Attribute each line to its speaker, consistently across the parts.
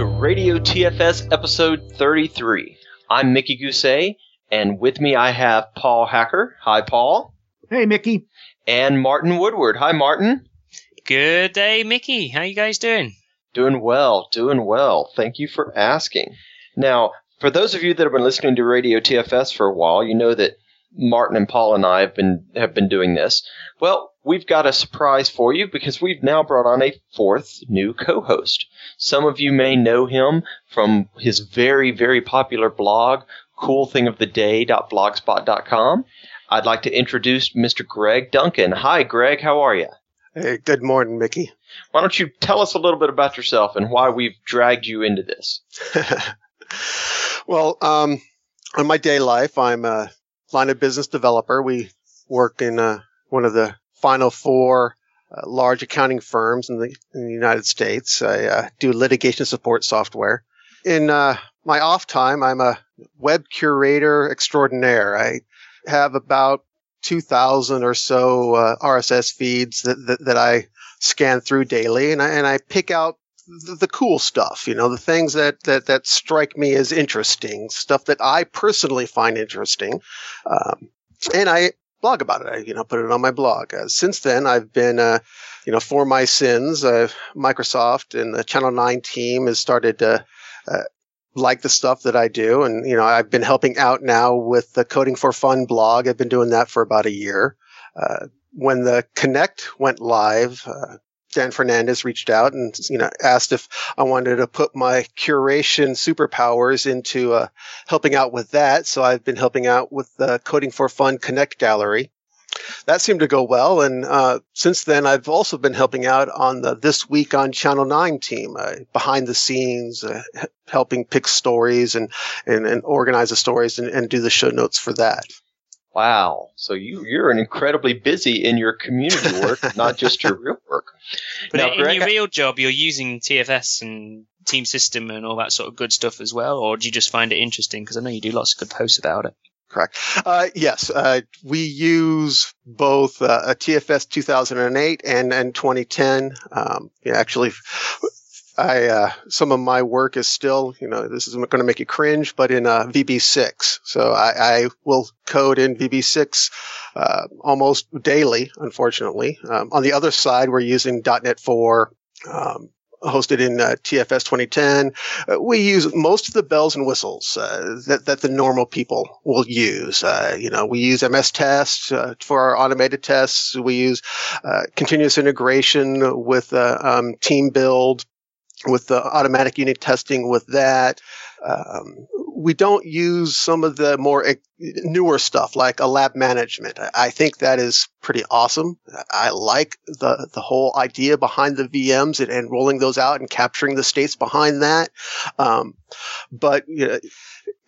Speaker 1: to Radio TFS episode 33. I'm Mickey Gousset, and with me I have Paul Hacker. Hi, Paul.
Speaker 2: Hey, Mickey.
Speaker 1: And Martin Woodward. Hi, Martin.
Speaker 3: Good day, Mickey. How you guys doing?
Speaker 1: Doing well, doing well. Thank you for asking. Now, for those of you that have been listening to Radio TFS for a while, you know that Martin and Paul and I have been have been doing this. Well, we've got a surprise for you because we've now brought on a fourth new co-host. Some of you may know him from his very very popular blog, coolthingoftheday.blogspot.com. I'd like to introduce Mr. Greg Duncan. Hi, Greg. How are you?
Speaker 4: Hey, good morning, Mickey.
Speaker 1: Why don't you tell us a little bit about yourself and why we've dragged you into this?
Speaker 4: well, um, on my day life, I'm a line of business developer. We work in uh, one of the final four uh, large accounting firms in the, in the United States. I uh, do litigation support software. In uh, my off time, I'm a web curator extraordinaire. I have about 2,000 or so uh, RSS feeds that, that, that, I scan through daily, and I, and I pick out the, the, cool stuff, you know, the things that, that, that strike me as interesting, stuff that I personally find interesting. Um, and I blog about it. I, you know, put it on my blog. Uh, since then, I've been, uh, you know, for my sins, uh, Microsoft and the Channel 9 team has started to uh, like the stuff that I do. And, you know, I've been helping out now with the Coding for Fun blog. I've been doing that for about a year. Uh, when the Connect went live, uh, Dan Fernandez reached out and you know asked if I wanted to put my curation superpowers into uh, helping out with that. So I've been helping out with the Coding for Fun Connect Gallery. That seemed to go well, and uh, since then I've also been helping out on the This Week on Channel Nine team, uh, behind the scenes, uh, helping pick stories and, and, and organize the stories and, and do the show notes for that.
Speaker 1: Wow. So you you're an incredibly busy in your community work, not just your real work.
Speaker 3: But now, in Greg, your real job, you're using TFS and Team System and all that sort of good stuff as well, or do you just find it interesting? Because I know you do lots of good posts about it.
Speaker 4: Correct. Uh, yes, uh, we use both uh, a TFS 2008 and and 2010. Um, yeah, actually, I uh, some of my work is still, you know, this is going to make you cringe, but in uh, VB6. So I, I, will code in VB6 uh, almost daily, unfortunately. Um, on the other side, we're using .NET 4. Um, hosted in uh, TFS 2010. Uh, we use most of the bells and whistles uh, that that the normal people will use. Uh, you know, we use MS Test for our automated tests. We use uh, continuous integration with um, Team Build with the automatic unit testing with that. Um, we don't use some of the more newer stuff like a lab management. I think that is pretty awesome. I like the, the whole idea behind the VMs and, and rolling those out and capturing the states behind that. Um, but you know,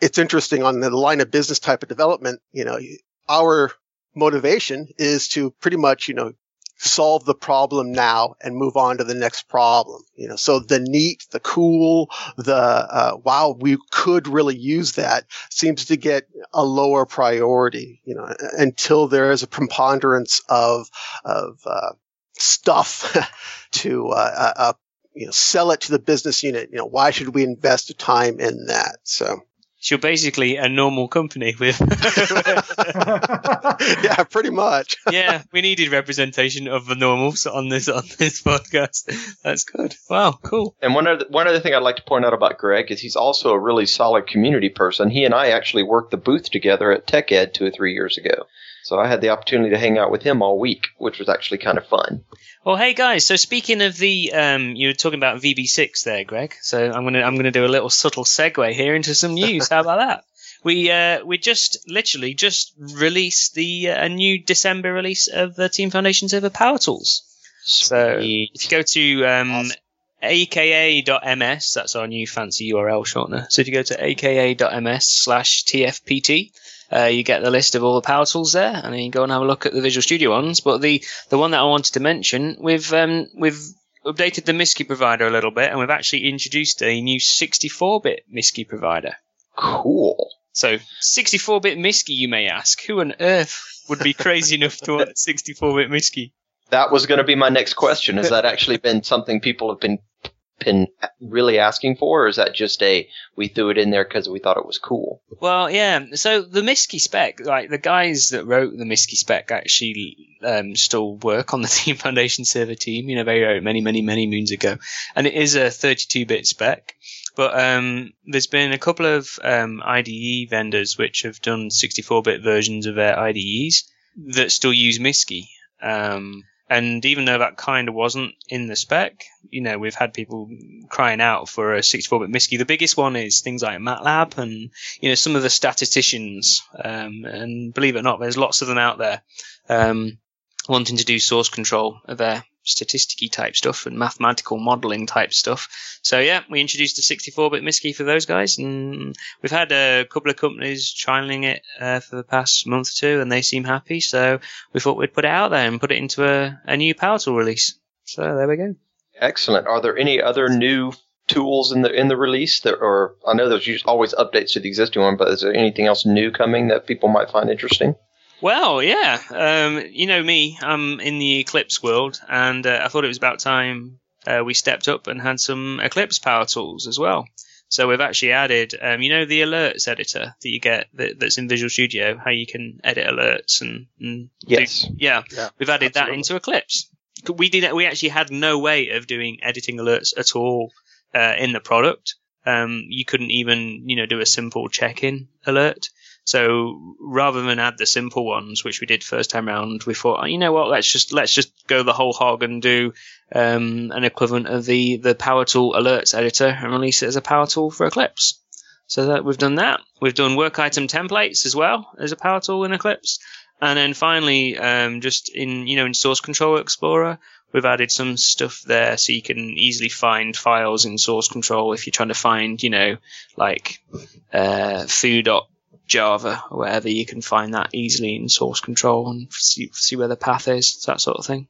Speaker 4: it's interesting on the line of business type of development, you know, our motivation is to pretty much, you know, solve the problem now and move on to the next problem. You know, so the neat, the cool, the uh, wow, we could really use that seems to get a lower priority. You know, until there is a preponderance of of uh, stuff to uh, uh, uh, you know sell it to the business unit. You know, why should we invest time in that? So.
Speaker 3: So you're basically a normal company with.
Speaker 4: yeah, pretty much.
Speaker 3: yeah, we needed representation of the normals on this on this podcast. That's good. Wow, cool.
Speaker 1: And one other one other thing I'd like to point out about Greg is he's also a really solid community person. He and I actually worked the booth together at TechEd two or three years ago. So I had the opportunity to hang out with him all week, which was actually kind of fun.
Speaker 3: Well, hey guys. So speaking of the, um, you were talking about VB6 there, Greg. So I'm gonna I'm gonna do a little subtle segue here into some news. How about that? We uh, we just literally just released the uh, a new December release of the Team Foundation Server Power Tools. So if you go to um, aka.ms, that's our new fancy URL shortener. So if you go to aka.ms slash tfpt, uh, you get the list of all the power tools there, and then you go and have a look at the Visual Studio ones. But the the one that I wanted to mention, we've um, we've updated the MSSCCI provider a little bit, and we've actually introduced a new 64-bit MSSCCI provider.
Speaker 1: Cool.
Speaker 3: So 64-bit MSSCCI, you may ask, who on earth would be crazy enough to want 64-bit MSSCCI?
Speaker 1: That was going to be my next question. Has that actually been something people have been been really asking for, or is that just a we threw it in there because we thought it was cool?
Speaker 3: Well, yeah. So the MSSCCI spec, like the guys that wrote the MSSCCI spec, actually um, still work on the Team Foundation server team. You know, very many, many, many moons ago, and it is a 32-bit spec. But um, there's been a couple of um, IDE vendors which have done 64-bit versions of their IDEs that still use MSSCCI. Um, and even though that kind of wasn't in the spec, you know, we've had people crying out for a 64-bit MSSCCI. The biggest one is things like MATLAB and, you know, some of the statisticians, um, and believe it or not, there's lots of them out there, um, wanting to do source control their statisticky type stuff and mathematical modeling type stuff. So yeah, we introduced a 64-bit MSSCCI for those guys, and we've had a couple of companies trialing it uh, for the past month or two, and they seem happy. So we thought we'd put it out there and put it into a, a new Power Tool release. So there we go.
Speaker 1: Excellent. Are there any other new tools in the in the release that, or I know there's always updates to the existing one, but is there anything else new coming that people might find interesting?
Speaker 3: Well, yeah. Um, you know me, I'm in the Eclipse world, and uh, I thought it was about time uh, we stepped up and had some Eclipse power tools as well. So we've actually added, um, you know, the alerts editor that you get that, that's in Visual Studio, how you can edit alerts and, and
Speaker 1: yes,
Speaker 3: do, yeah, yeah, we've added absolutely. that into Eclipse. We did, we actually had no way of doing editing alerts at all uh, in the product. Um, you couldn't even, you know, do a simple check-in alert. So rather than add the simple ones, which we did first time round, we thought, oh, you know what, let's just let's just go the whole hog and do um, an equivalent of the the Power Tool alerts editor and release it as a Power Tool for Eclipse. So that we've done that. We've done work item templates as well as a Power Tool in Eclipse. And then finally, um, just in you know in Source Control Explorer, we've added some stuff there so you can easily find files in Source Control if you're trying to find you know like uh, foo.com Java or whatever, you can find that easily in source control and see, see where the path is, that sort of thing.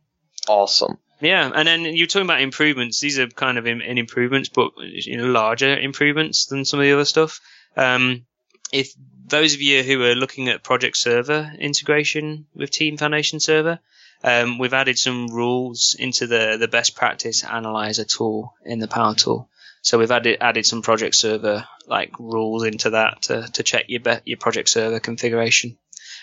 Speaker 1: Awesome.
Speaker 3: Yeah, and then you're talking about improvements. These are kind of in, in improvements, but you know, larger improvements than some of the other stuff. Um, if those of you who are looking at Project Server integration with Team Foundation Server, um, we've added some rules into the, the best practice analyzer tool in the Power Tool. So we've added added some project server like rules into that to, to check your be- your project server configuration.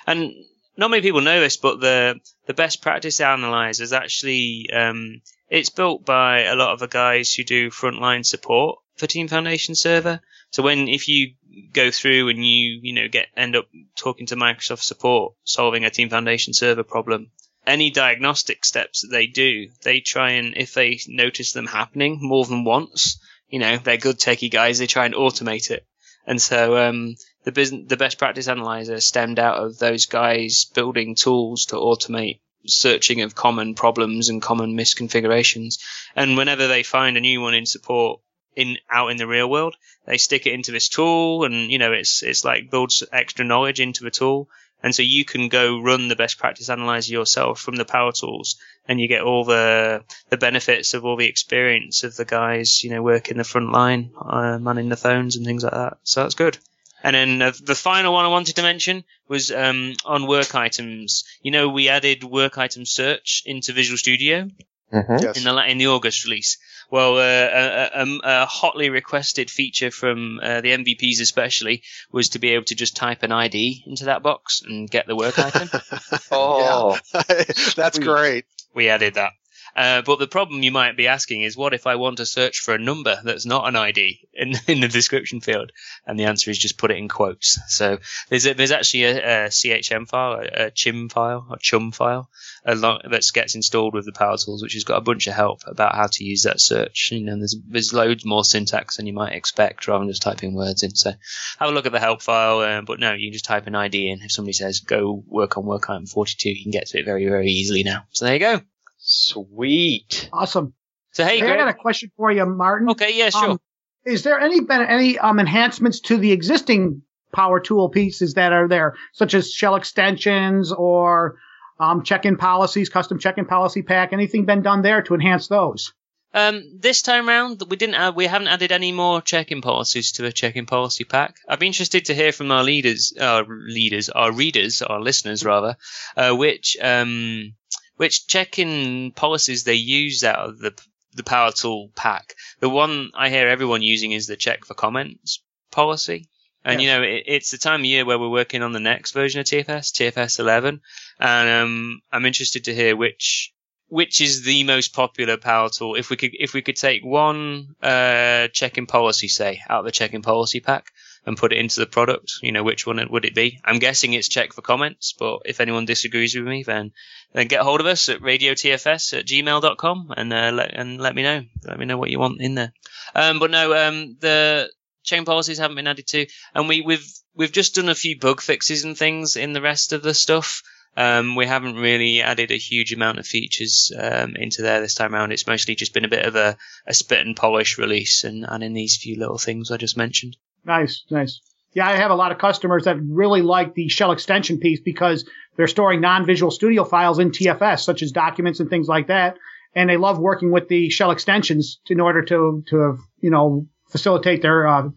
Speaker 3: And not many people know this, but the the best practice analyzer is actually um, it's built by a lot of the guys who do frontline support for Team Foundation Server. So when if you go through and you you know get end up talking to Microsoft support solving a Team Foundation Server problem, any diagnostic steps that they do, they try and if they notice them happening more than once, you know, they're good techie guys. They try and automate it. And so, um, the business, the best practice analyzer stemmed out of those guys building tools to automate searching of common problems and common misconfigurations. And whenever they find a new one in support in out in the real world, they stick it into this tool, and you know, it's it's like builds extra knowledge into a tool. And so you can go run the best practice analyzer yourself from the power tools and you get all the, the benefits of all the experience of the guys, you know, working the front line, uh, manning the phones and things like that. So that's good. And then uh, the final one I wanted to mention was um, on work items. You know, we added work item search into Visual Studio
Speaker 1: mm-hmm. yes.
Speaker 3: in the in the August release. Well, uh, a, a, a, hotly requested feature from uh, the MVPs especially was to be able to just type an ID into that box and get the work item.
Speaker 1: oh,
Speaker 4: that's great.
Speaker 3: We added that. Uh, but the problem you might be asking is, what if I want to search for a number that's not an ID in, in the description field? And the answer is just put it in quotes. So there's a, there's actually a, a CHM file, a, a, CHIM file, a CHUM file, lot, that gets installed with the Power Tools, which has got a bunch of help about how to use that search. You know, there's there's loads more syntax than you might expect, rather than just typing words in. So have a look at the help file. Uh, but no, you can just type an ID in. If somebody says go work on work item 42, you can get to it very very easily now. So there you go.
Speaker 1: Sweet.
Speaker 2: Awesome.
Speaker 3: So hey,
Speaker 2: hey I got a question for you, Martin.
Speaker 3: Okay, yeah, sure.
Speaker 2: Um, is there any any um, enhancements to the existing power tool pieces that are there, such as shell extensions or um, check-in policies, custom check-in policy pack? Anything been done there to enhance those?
Speaker 3: Um, this time round, we didn't add, we haven't added any more check-in policies to the check-in policy pack. I'd be interested to hear from our leaders, our leaders, our readers, our listeners rather, uh, which um, which check-in policies they use out of the the Power Tool pack. The one I hear everyone using is the check for comments policy. And you know, it, it's the time of year where we're working on the next version of TFS, TFS 11, and um, I'm interested to hear which which is the most popular power tool. If we could if we could take one uh, check-in policy, say, out of the check-in policy pack and put it into the product, you know, which one would it be? I'm guessing it's check for comments, but if anyone disagrees with me, then then get hold of us at radiotfs at gmail.com and uh, let and let me know. Let me know what you want in there. Um, but no, um, the chain policies haven't been added to, and we, we've we've just done a few bug fixes and things in the rest of the stuff. Um, we haven't really added a huge amount of features um, into there this time around. It's mostly just been a bit of a, a spit and polish release, and, and in these few little things I just mentioned.
Speaker 2: Nice, nice. Yeah, I have a lot of customers that really like the shell extension piece because they're storing non-visual studio files in TFS, such as documents and things like that, and they love working with the shell extensions in order to to you know facilitate their uh,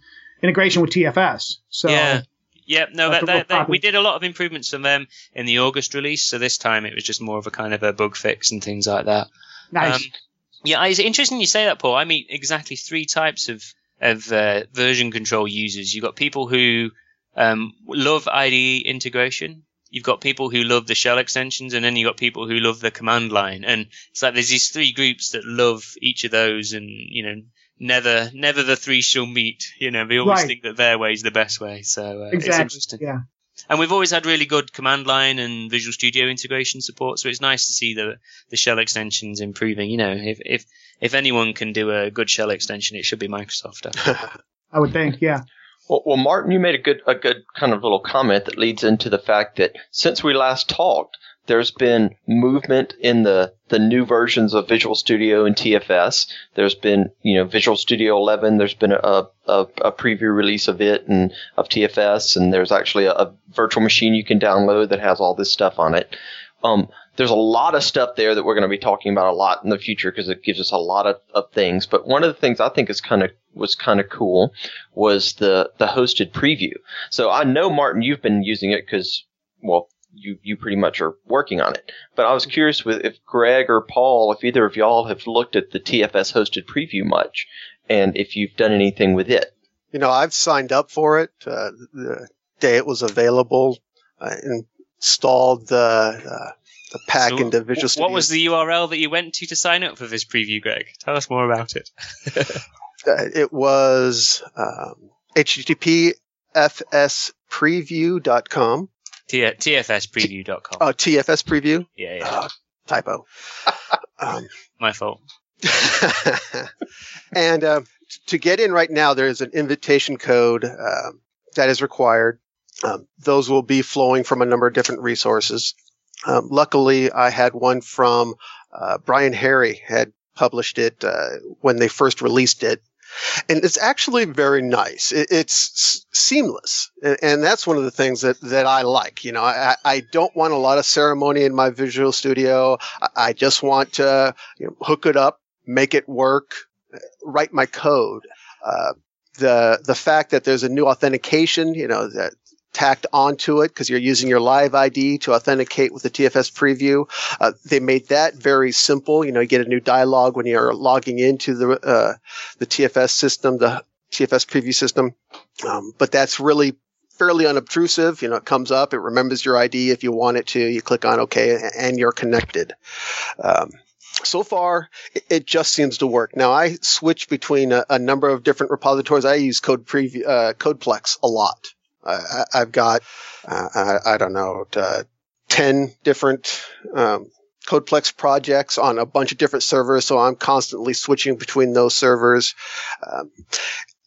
Speaker 2: integration with TFS. So
Speaker 3: yeah. Yeah, no, that, that, that, we did a lot of improvements from them in the August release. So this time it was just more of a kind of a bug fix and things like that.
Speaker 2: Nice. Um,
Speaker 3: yeah, it's interesting you say that, Paul. I meet exactly three types of of uh, version control users. You've got people who um, love IDE integration. You've got people who love the shell extensions, and then you've got people who love the command line. And it's like there's these three groups that love each of those, and you know, never never the three shall meet. You know, they always right. think that their way is the best way. So uh,
Speaker 2: exactly.
Speaker 3: it's interesting.
Speaker 2: Yeah.
Speaker 3: And we've always had really good command line and Visual Studio integration support, so it's nice to see the the shell extensions improving. You know, if if if anyone can do a good shell extension, it should be Microsoft.
Speaker 2: I would think, yeah.
Speaker 1: Well, well, Martin, you made a good a good kind of little comment that leads into the fact that since we last talked, there's been movement in the, the new versions of Visual Studio and TFS. There's been, you know, Visual Studio 11. There's been a, a, a preview release of it and of TFS. And there's actually a, a, virtual machine you can download that has all this stuff on it. Um, there's a lot of stuff there that we're going to be talking about a lot in the future because it gives us a lot of, of things. But one of the things I think is kind of was kind of cool was the the hosted preview. So I know Martin, you've been using it because well, you you pretty much are working on it. But I was curious with if Greg or Paul, if either of y'all have looked at the TFS hosted preview much, and if you've done anything with it.
Speaker 4: You know, I've signed up for it uh, the day it was available. I installed the uh, the pack so into Visual Studio.
Speaker 3: What was the URL that you went to to sign up for this preview, Greg? Tell us more about it.
Speaker 4: uh, it was um, http fspreview.com
Speaker 3: T- TFSpreview.com.
Speaker 4: Oh, TFS preview?
Speaker 3: Yeah, yeah.
Speaker 4: Typo. um,
Speaker 3: My fault.
Speaker 4: and uh, to get in right now, there is an invitation code uh, that is required. Um, those will be flowing from a number of different resources. Um, luckily, I had one from uh, Brian Harry had published it uh, when they first released it and it's actually very nice. It, it's seamless, and, and, that's one of the things that that I like. You know, I, I don't want a lot of ceremony in my Visual Studio. I, I just want to you know, hook it up, make it work, write my code. Uh, the the fact that there's a new authentication, you know, that tacked onto it because you're using your live ID to authenticate with the TFS preview. Uh, they made that very simple. You know, you get a new dialog when you're logging into the uh, the TFS system, the TFS preview system. Um, but that's really fairly unobtrusive. You know, it comes up, it remembers your ID if you want it to. You click on OK, and you're connected. Um, so far, it just seems to work. Now, I switch between a, a number of different repositories. I use Code Preview, uh, CodePlex a lot. I, have got, uh, I, I, don't know, uh, 10 different um, CodePlex projects on a bunch of different servers, so I'm constantly switching between those servers. Um,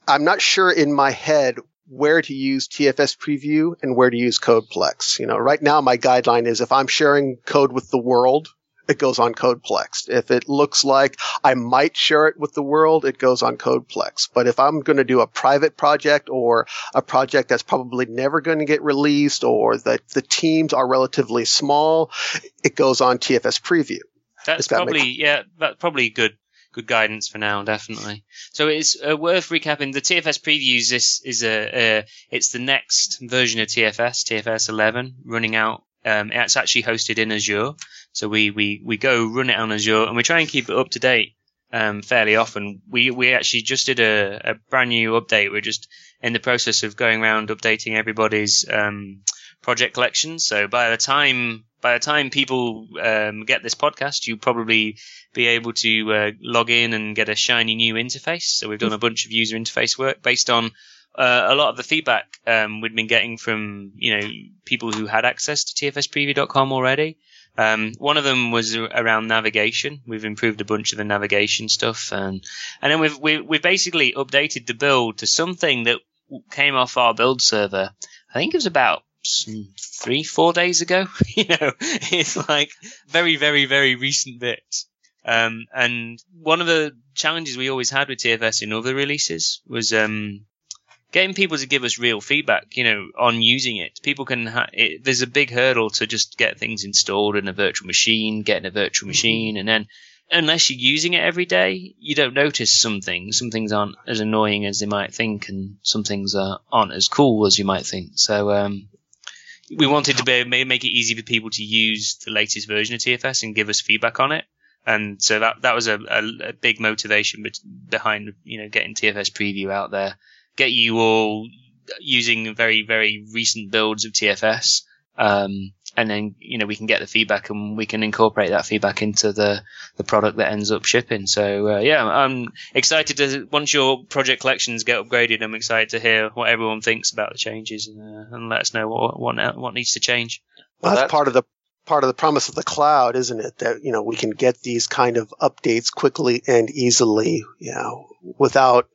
Speaker 4: I'm not sure in my head where to use TFS preview and where to use CodePlex. You know, right now my guideline is if I'm sharing code with the world, it goes on Codeplex. If it looks like I might share it with the world, it goes on Codeplex. But if I'm going to do a private project or a project that's probably never going to get released or that the teams are relatively small, it goes on TFS Preview.
Speaker 3: That's that probably, yeah, that's probably good good guidance for now, definitely. So it's uh, worth recapping. The TFS previews this is a, a, it's the next version of TFS, TFS 11, running out. Um, it's actually hosted in Azure, so we, we, we go run it on Azure and we try and keep it up to date um, fairly often. We we actually just did a, a brand new update. We're just in the process of going around updating everybody's um, project collections. So by the time by the time people um, get this podcast, you'll probably be able to uh, log in and get a shiny new interface. So we've done a bunch of user interface work based on uh, a lot of the feedback um, we'd been getting from you know people who had access to tfspreview.com already. Um, one of them was around navigation. We've improved a bunch of the navigation stuff, and and then we've we, we've basically updated the build to something that came off our build server. I think it was about three, four days ago. you know, it's like very, very, very recent bits. Um, and one of the challenges we always had with TFS in other releases was um, getting people to give us real feedback, you know, on using it. People can, ha- it, there's a big hurdle to just get things installed in a virtual machine, getting a virtual mm-hmm. machine, and then unless you're using it every day, you don't notice some things. Some things aren't as annoying as they might think, and some things are, aren't as cool as you might think. So, um, we wanted to be, make it easy for people to use the latest version of TFS and give us feedback on it. And so that that was a, a, a big motivation behind you know getting TFS preview out there, get you all using very very recent builds of TFS, um, and then you know we can get the feedback and we can incorporate that feedback into the the product that ends up shipping. So uh, yeah, I'm excited to once your project collections get upgraded. I'm excited to hear what everyone thinks about the changes and, uh, and let us know what what what needs to change.
Speaker 4: Well, that's, that's part of the part of the promise of the cloud, isn't it? That you know we can get these kind of updates quickly and easily, you know, without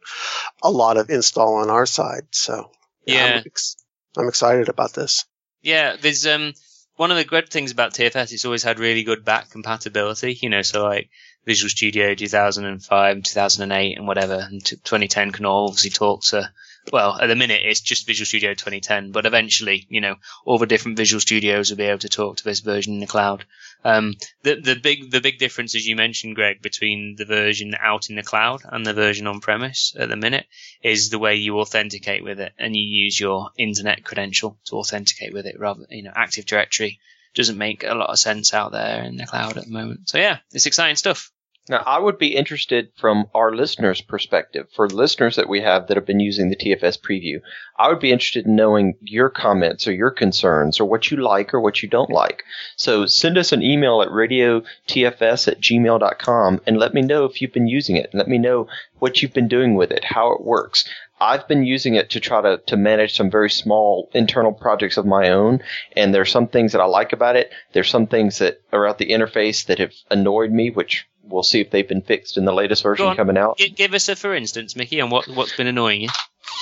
Speaker 4: a lot of install on our side. So
Speaker 3: yeah,
Speaker 4: I'm, ex- I'm excited about this.
Speaker 3: Yeah, there's um one of the good things about TFS, it's always had really good back compatibility. You know, so like Visual Studio 2005, 2008, and whatever, and 2010 can all obviously talk to well, at the minute it's just Visual Studio 2010, but eventually, you know, all the different Visual Studios will be able to talk to this version in the cloud. Um, the the big the big difference, as you mentioned, Greg, between the version out in the cloud and the version on premise at the minute is the way you authenticate with it, and you use your internet credential to authenticate with it. Rather, you know, Active Directory doesn't make a lot of sense out there in the cloud at the moment. So yeah, it's exciting stuff.
Speaker 1: Now, I would be interested from our listeners' perspective, for listeners that we have that have been using the TFS preview, I would be interested in knowing your comments or your concerns or what you like or what you don't like. So send us an email at radiotfs at gmail.com and let me know if you've been using it. Let me know what you've been doing with it, how it works. I've been using it to try to, to manage some very small internal projects of my own. And there's some things that I like about it. There's some things that are at the interface that have annoyed me, which we'll see if they've been fixed in the latest version coming out.
Speaker 3: Give us a for instance, Mickey, on what what's been annoying you.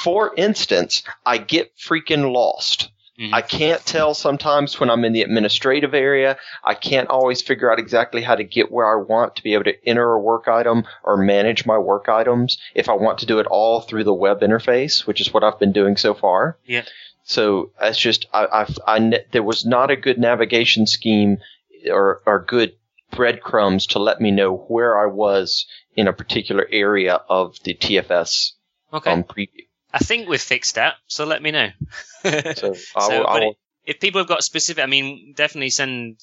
Speaker 1: For instance, I get freaking lost. Mm-hmm. I can't tell sometimes when I'm in the administrative area. I can't always figure out exactly how to get where I want to be able to enter a work item or manage my work items if I want to do it all through the web interface, which is what I've been doing so far.
Speaker 3: Yeah.
Speaker 1: So it's just I, I, I there was not a good navigation scheme or or good breadcrumbs to let me know where I was in a particular area of the TFS
Speaker 3: okay.
Speaker 1: um, preview.
Speaker 3: I think we've fixed that, so let me know.
Speaker 1: so, I will, I will,
Speaker 3: if people have got specific, I mean, definitely send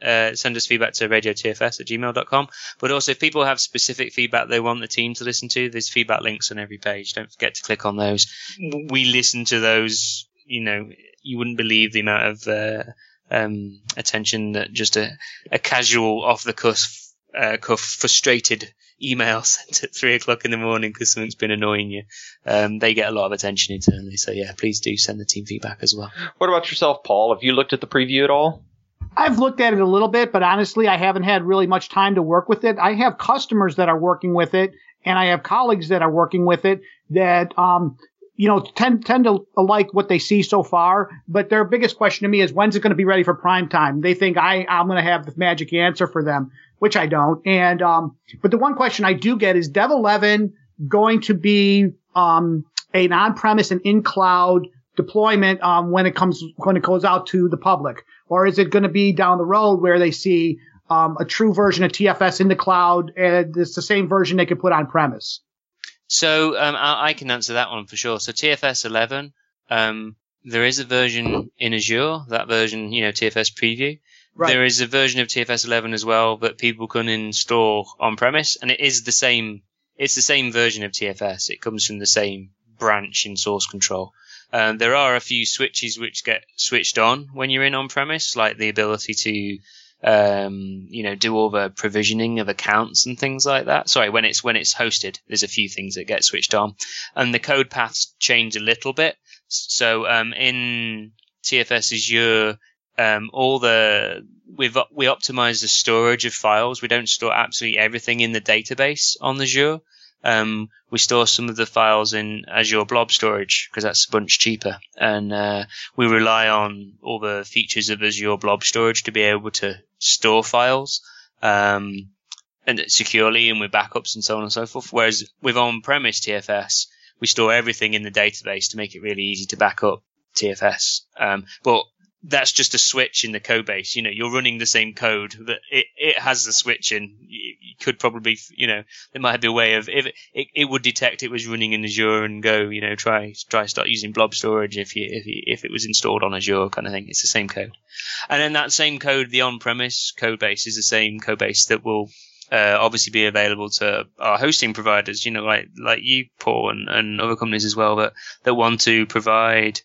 Speaker 3: uh, send us feedback to radiotfs at gmail.com. But also, if people have specific feedback they want the team to listen to, there's feedback links on every page. Don't forget to click on those. We listen to those. You know, you wouldn't believe the amount of uh, um, attention that just a, a casual, off the cuff, uh, cuff, frustrated email sent at three o'clock in the morning because something's been annoying you. Um, they get a lot of attention internally. So yeah, please do send the team feedback as well.
Speaker 1: What about yourself, Paul? Have you looked at the preview at all?
Speaker 2: I've looked at it a little bit, but honestly, I haven't had really much time to work with it. I have customers that are working with it, and I have colleagues that are working with it that um, you know, tend tend to like what they see so far. But their biggest question to me is when's it going to be ready for prime time? They think I I'm going to have the magic answer for them, which I don't. And um, but the one question I do get is Dev 11 going to be um an on-premise and in-cloud deployment um when it comes when it goes out to the public, or is it going to be down the road where they see um, a true version of TFS in the cloud and it's the same version they could put on premise?
Speaker 3: So um, I, I, can answer that one for sure. So TFS 11, um, there is a version in Azure, that version, you know, TFS preview.
Speaker 2: Right.
Speaker 3: there is a version of TFS 11 as well that people can install on premise, and it is the same. It's the same version of TFS. It comes from the same branch in source control. Um, there are a few switches which get switched on when you're in on premise, like the ability to, um, you know, do all the provisioning of accounts and things like that. Sorry, when it's when it's hosted, there's a few things that get switched on, and the code paths change a little bit. So um, in TFS Azure, um, all the we've we optimize the storage of files. We don't store absolutely everything in the database on Azure. Um, we store some of the files in Azure Blob Storage because that's a bunch cheaper, and uh, we rely on all the features of Azure Blob Storage to be able to store files um, and securely and with backups and so on and so forth. Whereas with on-premise TFS, we store everything in the database to make it really easy to back up TFS. Um, but that's just a switch in the code base. You know, you're running the same code that it, it has the switch in. You, could probably, you know, there might be a way of if it, it, it would detect it was running in Azure and go, you know, try try start using blob storage if you if you, if it was installed on Azure kind of thing. It's the same code, and then that same code, the on-premise code base, is the same code base that will. Uh, obviously be available to our hosting providers, you know, like, like you, Paul, and, and other companies as well that, that want to provide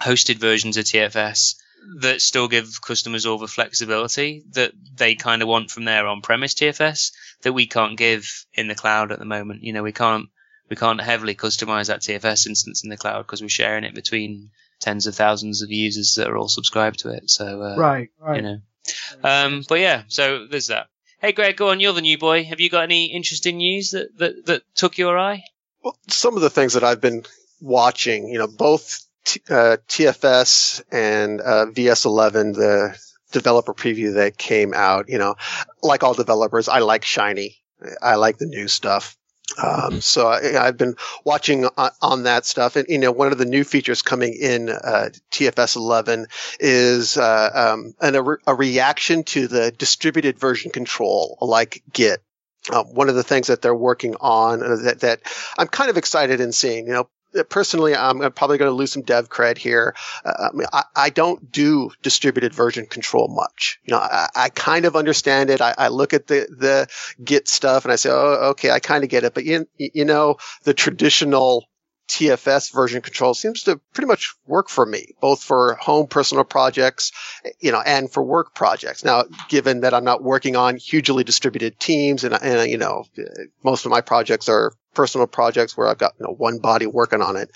Speaker 3: hosted versions of TFS that still give customers all the flexibility that they kind of want from their on-premise TFS that we can't give in the cloud at the moment. You know, we can't we can't heavily customize that TFS instance in the cloud because we're sharing it between tens of thousands of users that are all subscribed to it. So uh,
Speaker 2: Right, right.
Speaker 3: you know, um, but yeah, so there's that. Hey, Greg, go on. You're the new boy. Have you got any interesting news that that, that took your eye?
Speaker 4: Well, some of the things that I've been watching, you know, both T- uh, TFS and uh, VS11, the developer preview that came out, you know, like all developers, I like shiny. I like the new stuff. Um, so I, I've been watching on, on, that stuff, and you know, one of the new features coming in uh, TFS 11 is uh, um, an, a, re- a reaction to the distributed version control, like Git. Uh, one of the things that they're working on uh, that, that I'm kind of excited in seeing, you know, personally, I'm probably going to lose some dev cred here. Uh, I, mean, I, I, don't do distributed version control much. You know, I, I kind of understand it. I, look at the, the Git stuff and I say, oh, okay, I kind of get it. But you, you know, the traditional TFS version control seems to pretty much work for me, both for home personal projects, you know, and for work projects. Now, given that I'm not working on hugely distributed teams and, and you know, most of my projects are personal projects where I've got you know, one body working on it.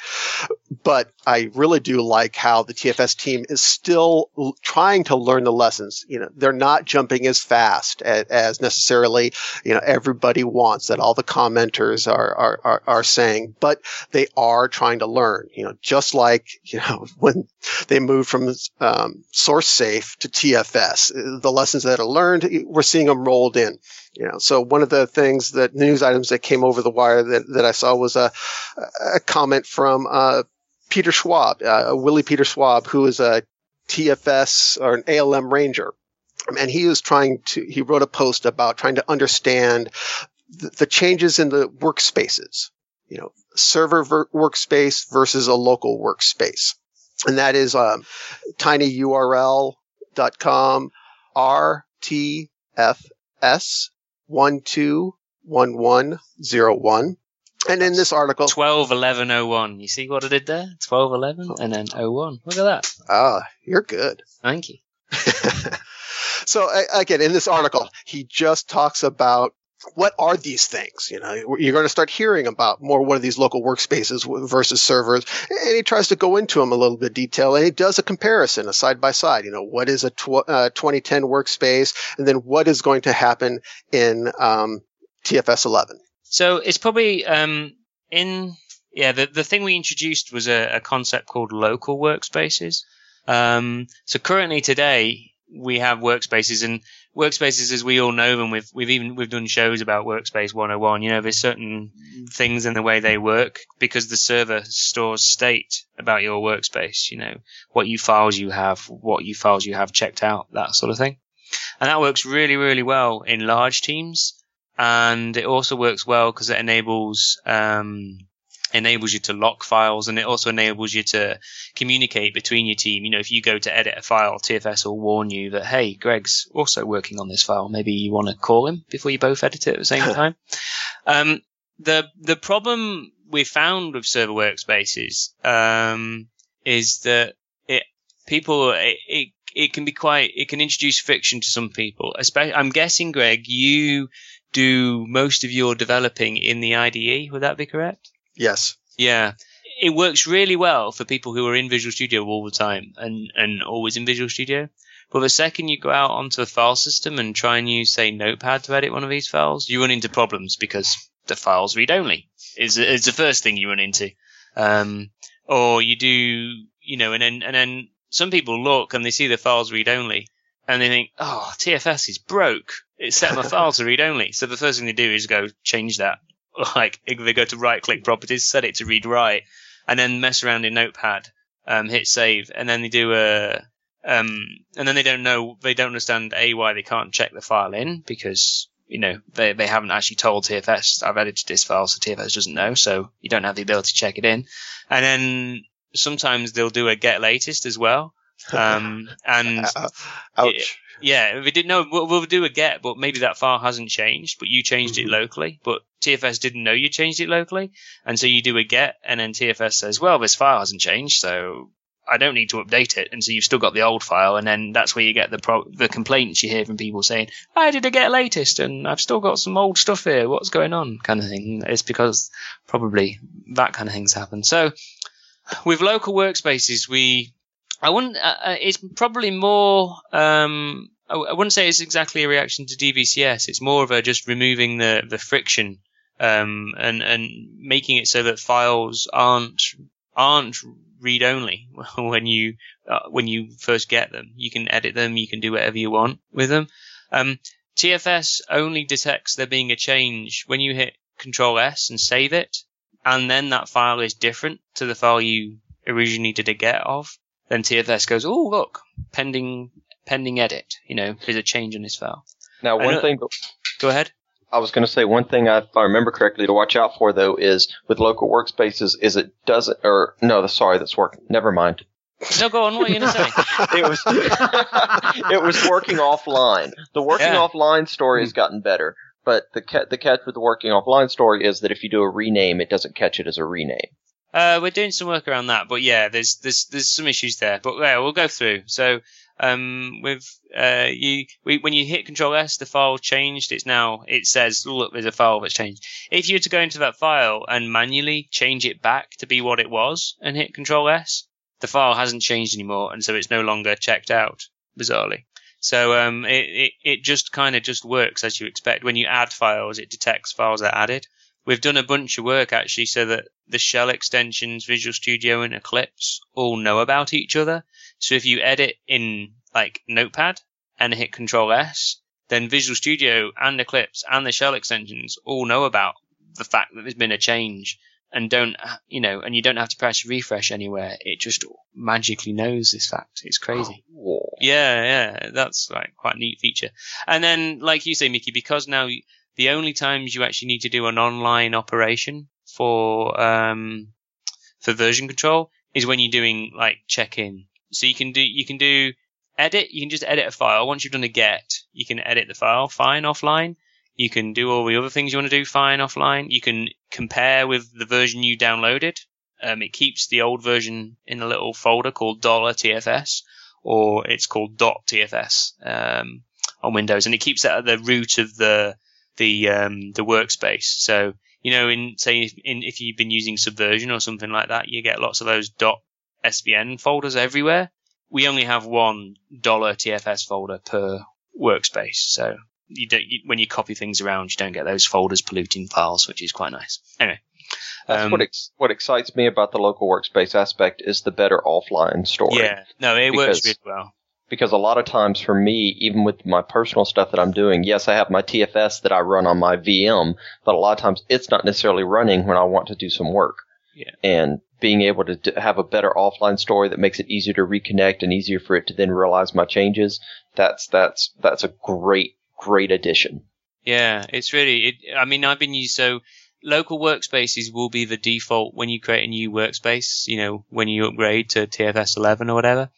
Speaker 4: But I really do like how the TFS team is still l- trying to learn the lessons. You know, they're not jumping as fast as, as, necessarily, you know, everybody wants that all the commenters are, are, are, are saying, but they are trying to learn, you know, just like, you know, when they moved from um, source safe to TFS, the lessons that are learned, we're seeing them rolled in. You know, so one of the things that news items that came over the wire that, that I saw was a, a comment from uh, Peter Schaub, uh, Willy Peter Schaub, who is a TFS or an ALM ranger. And he was trying to, he wrote a post about trying to understand the, the changes in the workspaces, you know, server ver- workspace versus a local workspace. And that is um, tinyurl.com RTFS one two one one zero one. And in this article,
Speaker 3: twelve eleven oh one. You see what I did there? Twelve eleven and then oh one. Look at that.
Speaker 4: Ah, you're good.
Speaker 3: Thank you.
Speaker 4: so again, in this article, he just talks about what are these things? You know, you're going to start hearing about more what are these local workspaces versus servers. And he tries to go into them a little bit detail and he does a comparison, a side by side. You know, what is a tw- uh, 2010 workspace and then what is going to happen in um, TFS 11.
Speaker 3: So it's probably um, in, yeah, the, the thing we introduced was a, a concept called local workspaces. Um, so currently today, we have workspaces and workspaces as we all know them we've we've even we've done shows about workspace 101 you know there's certain things in the way they work because the server stores state about your workspace you know what you files you have what you files you have checked out that sort of thing. And that works really really well in large teams and it also works well because it enables um, enables you to lock files and it also enables you to communicate between your team. You know, if you go to edit a file, TFS will warn you that, hey, Greg's also working on this file. Maybe you want to call him before you both edit it at the same time. Um, the, the problem we found with server workspaces, um, is that it, people, it, it, it can be quite, it can introduce friction to some people. Especially, I'm guessing, Greg, you do most of your developing in the IDE. Would that be correct?
Speaker 4: Yes.
Speaker 3: Yeah. It works really well for people who are in Visual Studio all the time and, and always in Visual Studio. But the second you go out onto a file system and try and use, say, Notepad to edit one of these files, you run into problems because the file's read only is, is the first thing you run into. Um, or you do, you know, and then, and then some people look and they see the files read only and they think, oh, TFS is broke. It set my files to read only. So the first thing they do is go change that like they go to right click properties, set it to read write, and then mess around in Notepad, um, hit save, and then they do a, um, and then they don't know, they don't understand a why they can't check the file in because you know they they haven't actually told TFS I've edited this file, so TFS doesn't know, so you don't have the ability to check it in, and then sometimes they'll do a get latest as well. Um, and
Speaker 4: ouch.
Speaker 3: Yeah, we didn't know. We'll, we'll, do a get, but maybe that file hasn't changed, but you changed mm-hmm. it locally. But TFS didn't know you changed it locally, and so you do a get, and then TFS says, "Well, this file hasn't changed, so I don't need to update it." And so you've still got the old file, and then that's where you get the pro- the complaints you hear from people saying, "I did a get latest, and I've still got some old stuff here. What's going on?" Kind of thing. It's because probably that kind of things happen. So with local workspaces, we I wouldn't. Uh, uh it's probably more um, I wouldn't say it's exactly a reaction to DVCS. It's more of a just removing the the friction um, and and making it so that files aren't aren't read only when you uh, when you first get them. You can edit them. You can do whatever you want with them. Um, TFS only detects there being a change when you hit Control S and save it, and then that file is different to the file you originally did a get of. Then TFS goes, oh look, pending pending edit. You know, there's a change in this file.
Speaker 1: Now, one thing.
Speaker 3: Go ahead.
Speaker 1: I was going to say one thing, if I remember correctly, to watch out for though is with local workspaces is it doesn't or no, sorry, that's working. Never mind.
Speaker 3: No, go on. What are you going to say?
Speaker 1: it was it was working offline. The working yeah. offline story has hmm. gotten better, but the ca- the catch with the working offline story is that if you do a rename, it doesn't catch it as a rename.
Speaker 3: Uh, we're doing some work around that, but yeah, there's there's there's some issues there. But yeah, we'll go through. So um, with uh, you we, when you hit Control S, the file changed. It's now it says look, there's a file that's changed. If you were to go into that file and manually change it back to be what it was and hit Control S, the file hasn't changed anymore, and so it's no longer checked out. Bizarrely. So um, it, it, it just kind of just works as you expect. When you add files, it detects files that are added. We've done a bunch of work actually so that the shell extensions, Visual Studio and Eclipse all know about each other. So if you edit in like Notepad and hit Control S, then Visual Studio and Eclipse and the shell extensions all know about the fact that there's been a change and don't, you know, and you don't have to press refresh anywhere. It just magically knows this fact. It's crazy.
Speaker 1: Oh.
Speaker 3: Yeah, yeah, that's like quite a neat feature. And then, like you say, Mickey, because now the only times you actually need to do an online operation for um, for version control is when you're doing like check-in so you can do you can do edit. You can just edit a file. Once you've done a get, you can edit the file fine offline. You can do all the other things you want to do fine offline. You can compare with the version you downloaded. Um, it keeps the old version in a little folder called $TFS or it's called .tfs um, on Windows, and it keeps that at the root of the the um, the workspace. So you know, in say in, if you've been using Subversion or something like that, you get lots of those dot SVN folders everywhere. We only have one dollar TFS folder per workspace, so you don't you, when you copy things around, you don't get those folders polluting files, which is quite nice. Anyway,
Speaker 1: that's um, what ex- what excites me about the local workspace aspect is the better offline story.
Speaker 3: Yeah, no, it because, works really well.
Speaker 1: Because a lot of times for me, even with my personal stuff that I'm doing, yes, I have my TFS that I run on my VM, but a lot of times it's not necessarily running when I want to do some work.
Speaker 3: Yeah.
Speaker 1: And being able to have a better offline story that makes it easier to reconnect and easier for it to then realize my changes. That's that's that's a great great addition.
Speaker 3: Yeah, it's really. It, I mean, I've been used so local workspaces will be the default when you create a new workspace. You know, when you upgrade to TFS 11 or whatever.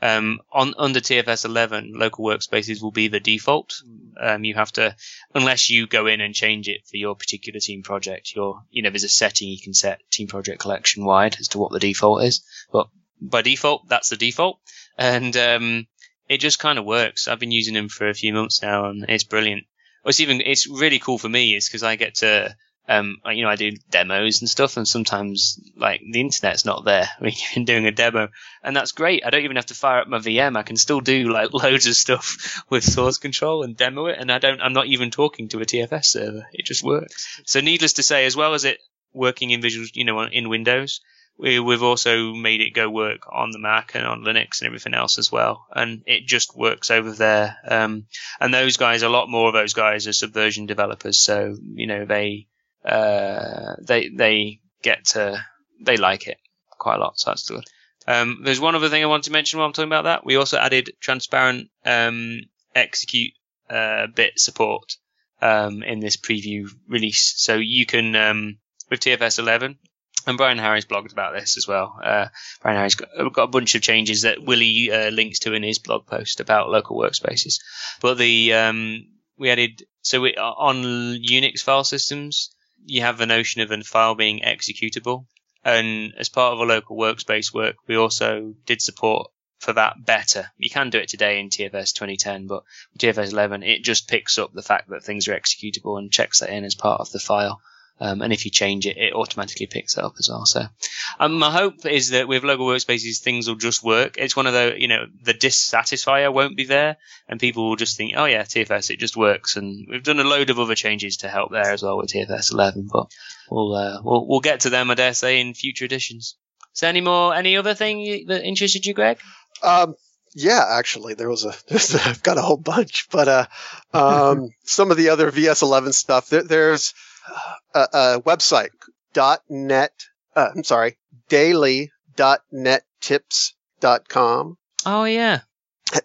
Speaker 3: Um, on under TFS 11, local workspaces will be the default. Um, you have to, unless you go in and change it for your particular team project. Your, you know, there's a setting you can set team project collection wide as to what the default is. But by default, that's the default, and um, it just kind of works. I've been using them for a few months now, and it's brilliant. What's even it's really cool for me is because I get to um, you know, I do demos and stuff, and sometimes like the internet's not there when you're doing a demo, and that's great. I don't even have to fire up my VM. I can still do like loads of stuff with source control and demo it, and I don't. I'm not even talking to a TFS server. It just works. So, needless to say, as well as it working in Visual, you know, in Windows, we, we've also made it go work on the Mac and on Linux and everything else as well, and it just works over there. Um, and those guys, a lot more of those guys are Subversion developers, so you know they uh, they they get to they like it quite a lot. So that's good. Um, there's one other thing I want to mention while I'm talking about that. We also added transparent um, execute uh, bit support um, in this preview release, so you can um, with TFS 11. And Brian Harry's blogged about this as well. Uh, Brian Harry's got, got, a bunch of changes that Willy uh, links to in his blog post about local workspaces. But the um, we added so we, on Unix file systems, you have the notion of a file being executable. And as part of a local workspace work, we also did support for that better. You can do it today in TFS 2010, but TFS 11, it just picks up the fact that things are executable and checks that in as part of the file. Um, and if you change it, it automatically picks it up as well. So, um, my hope is that with local workspaces, things will just work. It's one of the, you know, the dissatisfier won't be there and people will just think, oh yeah, TFS, it just works. And we've done a load of other changes to help there as well with TFS 11, but we'll, uh, we'll, we'll get to them, I dare say, in future editions. Is there any more, any other thing that interested you, Greg?
Speaker 4: Um, yeah, actually, there was a. I've got a whole bunch, but uh, um, some of the other VS11 stuff. There, there's a, a website .net. Uh, I'm sorry, daily.nettips.com.
Speaker 3: Oh yeah.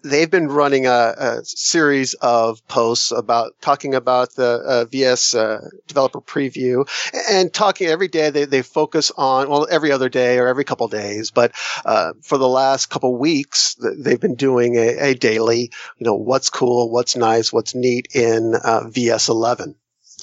Speaker 4: They've been running a, a, series of posts about talking about the uh, VS uh, developer preview and talking every day. They, they focus on well every other day or every couple days, but uh, for the last couple weeks they've been doing a, a, daily. You know what's cool, what's nice, what's neat in uh, VS 11.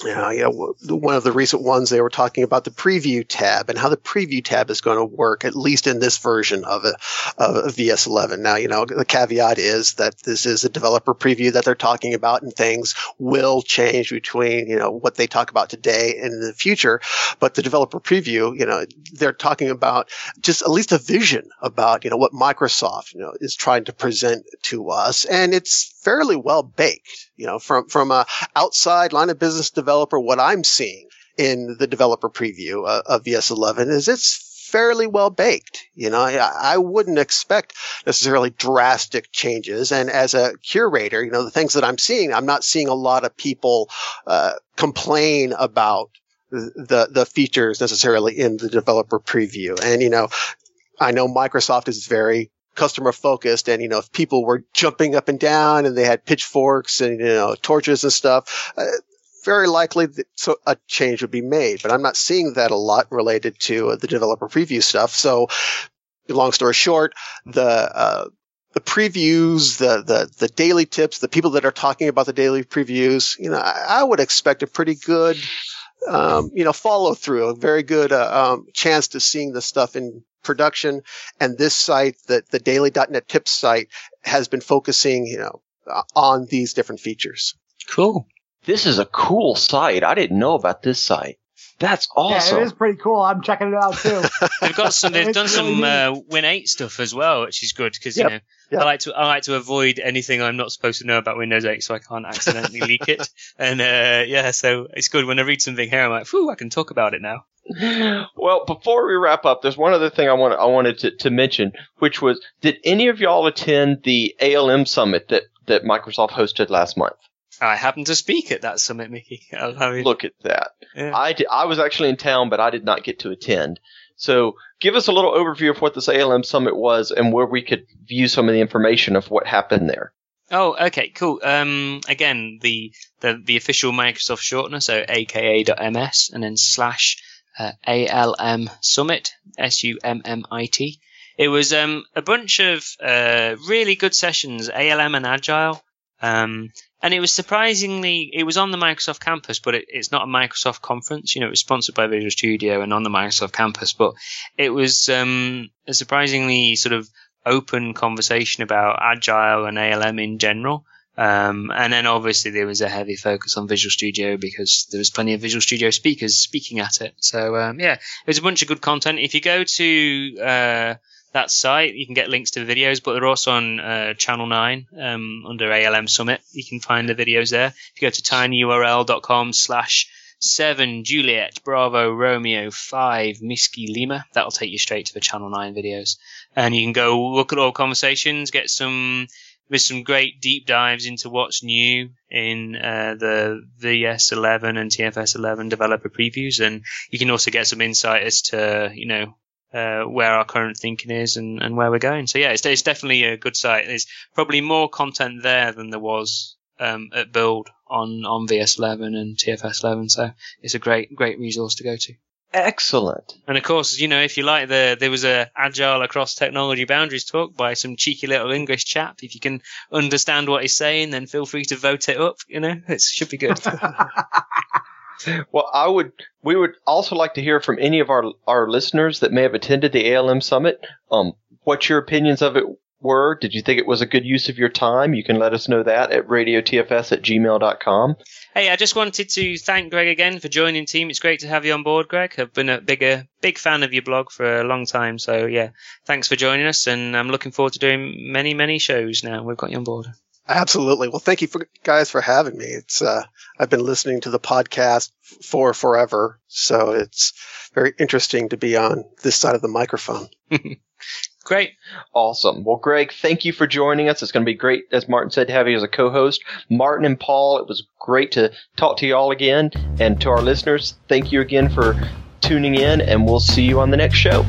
Speaker 4: Uh, you know, one of the recent ones they were talking about the preview tab and how the preview tab is going to work, at least in this version of, a, of VS11. Now, you know, the caveat is that this is a developer preview that they're talking about and things will change between, you know, what they talk about today and in the future. But the developer preview, you know, they're talking about just at least a vision about, you know, what Microsoft, you know, is trying to present to us. And it's fairly well baked, you know, from, from a outside line of business developer, what I'm seeing in the developer preview uh, of VS11 is it's fairly well baked. You know, I, I, wouldn't expect necessarily drastic changes. And as a curator, you know, the things that I'm seeing, I'm not seeing a lot of people uh, complain about the the features necessarily in the developer preview. And you know, I know Microsoft is very customer focused and you know if people were jumping up and down and they had pitchforks and you know torches and stuff uh, very likely that, so a change would be made but i'm not seeing that a lot related to uh, the developer preview stuff. So long story short the uh, the previews, the, the, the daily tips, the people that are talking about the daily previews, you know, I, I would expect a pretty good, um, you know, follow through, a very good uh, um, chance to seeing the stuff in production. And this site, the, the daily.net tips site has been focusing, you know, uh, on these different features.
Speaker 3: Cool.
Speaker 1: This is a cool site. I didn't know about this site. That's awesome.
Speaker 2: Yeah, it is pretty cool. I'm checking it out too.
Speaker 3: they've got some. They've done some uh, Win eight stuff as well, which is good because yep. you know yep. I like to I like to avoid anything I'm not supposed to know about Windows 8, so I can't accidentally leak it. And uh, yeah, so it's good when I read something here. I'm like, "Whew, I can talk about it now."
Speaker 1: Well, before we wrap up, there's one other thing I want I wanted to, to mention, which was, did any of y'all attend the ALM summit that that Microsoft hosted last month?
Speaker 3: I happened to speak at that summit, Mickey.
Speaker 1: I mean, Look at that. Yeah. I, did, I was actually in town, but I did not get to attend. So give us a little overview of what this ALM summit was and where we could view some of the information of what happened there.
Speaker 3: Oh, okay, cool. Um, again, the, the the official Microsoft shortener, so aka.ms, and then slash uh, ALM Summit, S U M M I T. It was um, a bunch of uh, really good sessions, ALM and Agile. Um, and it was surprisingly, it was on the Microsoft campus, but it, it's not a Microsoft conference. You know, it was sponsored by Visual Studio and on the Microsoft campus, but it was um, a surprisingly sort of open conversation about Agile and ALM in general. Um, and then obviously there was a heavy focus on Visual Studio because there was plenty of Visual Studio speakers speaking at it. So um, yeah, it was a bunch of good content. If you go to uh, that site, you can get links to the videos, but they're also on uh, Channel 9 um, under ALM Summit. You can find the videos there. If you go to tinyurl.com slash 7 Juliet Bravo Romeo 5 Whiskey Lima, that'll take you straight to the Channel 9 videos. And you can go look at all conversations, get some with some great deep dives into what's new in uh, the VS11 and TFS11 developer previews, and you can also get some insight as to you know uh, where our current thinking is and, and where we're going. So yeah, it's, it's definitely a good site. There's probably more content there than there was um, at Build on on VS11 and TFS11. So it's a great great resource to go to.
Speaker 1: Excellent.
Speaker 3: And of course, you know, if you like the, there was a agile across technology boundaries talk by some cheeky little English chap. If you can understand what he's saying, then feel free to vote it up. You know, it should be good.
Speaker 1: well, I would, we would also like to hear from any of our, our listeners that may have attended the ALM summit. Um, what your opinions of it were. Did you think it was a good use of your time? You can let us know that at radiotfs at gmail.com.
Speaker 3: Hey, I just wanted to thank Greg again for joining team. It's great to have you on board, Greg. I've been a bigger, big fan of your blog for a long time. So yeah, thanks for joining us. And I'm looking forward to doing many, many shows now. We've got you on board.
Speaker 4: Absolutely. Well, thank you for, guys for having me. It's uh, I've been listening to the podcast for forever, so it's very interesting to be on this side of the microphone.
Speaker 3: Great.
Speaker 1: Awesome. Well, Greg, thank you for joining us. It's going to be great, as Martin said, to have you as a co-host. Martin and Paul, it was great to talk to you all again. And to our listeners, thank you again for tuning in, and we'll see you on the next show.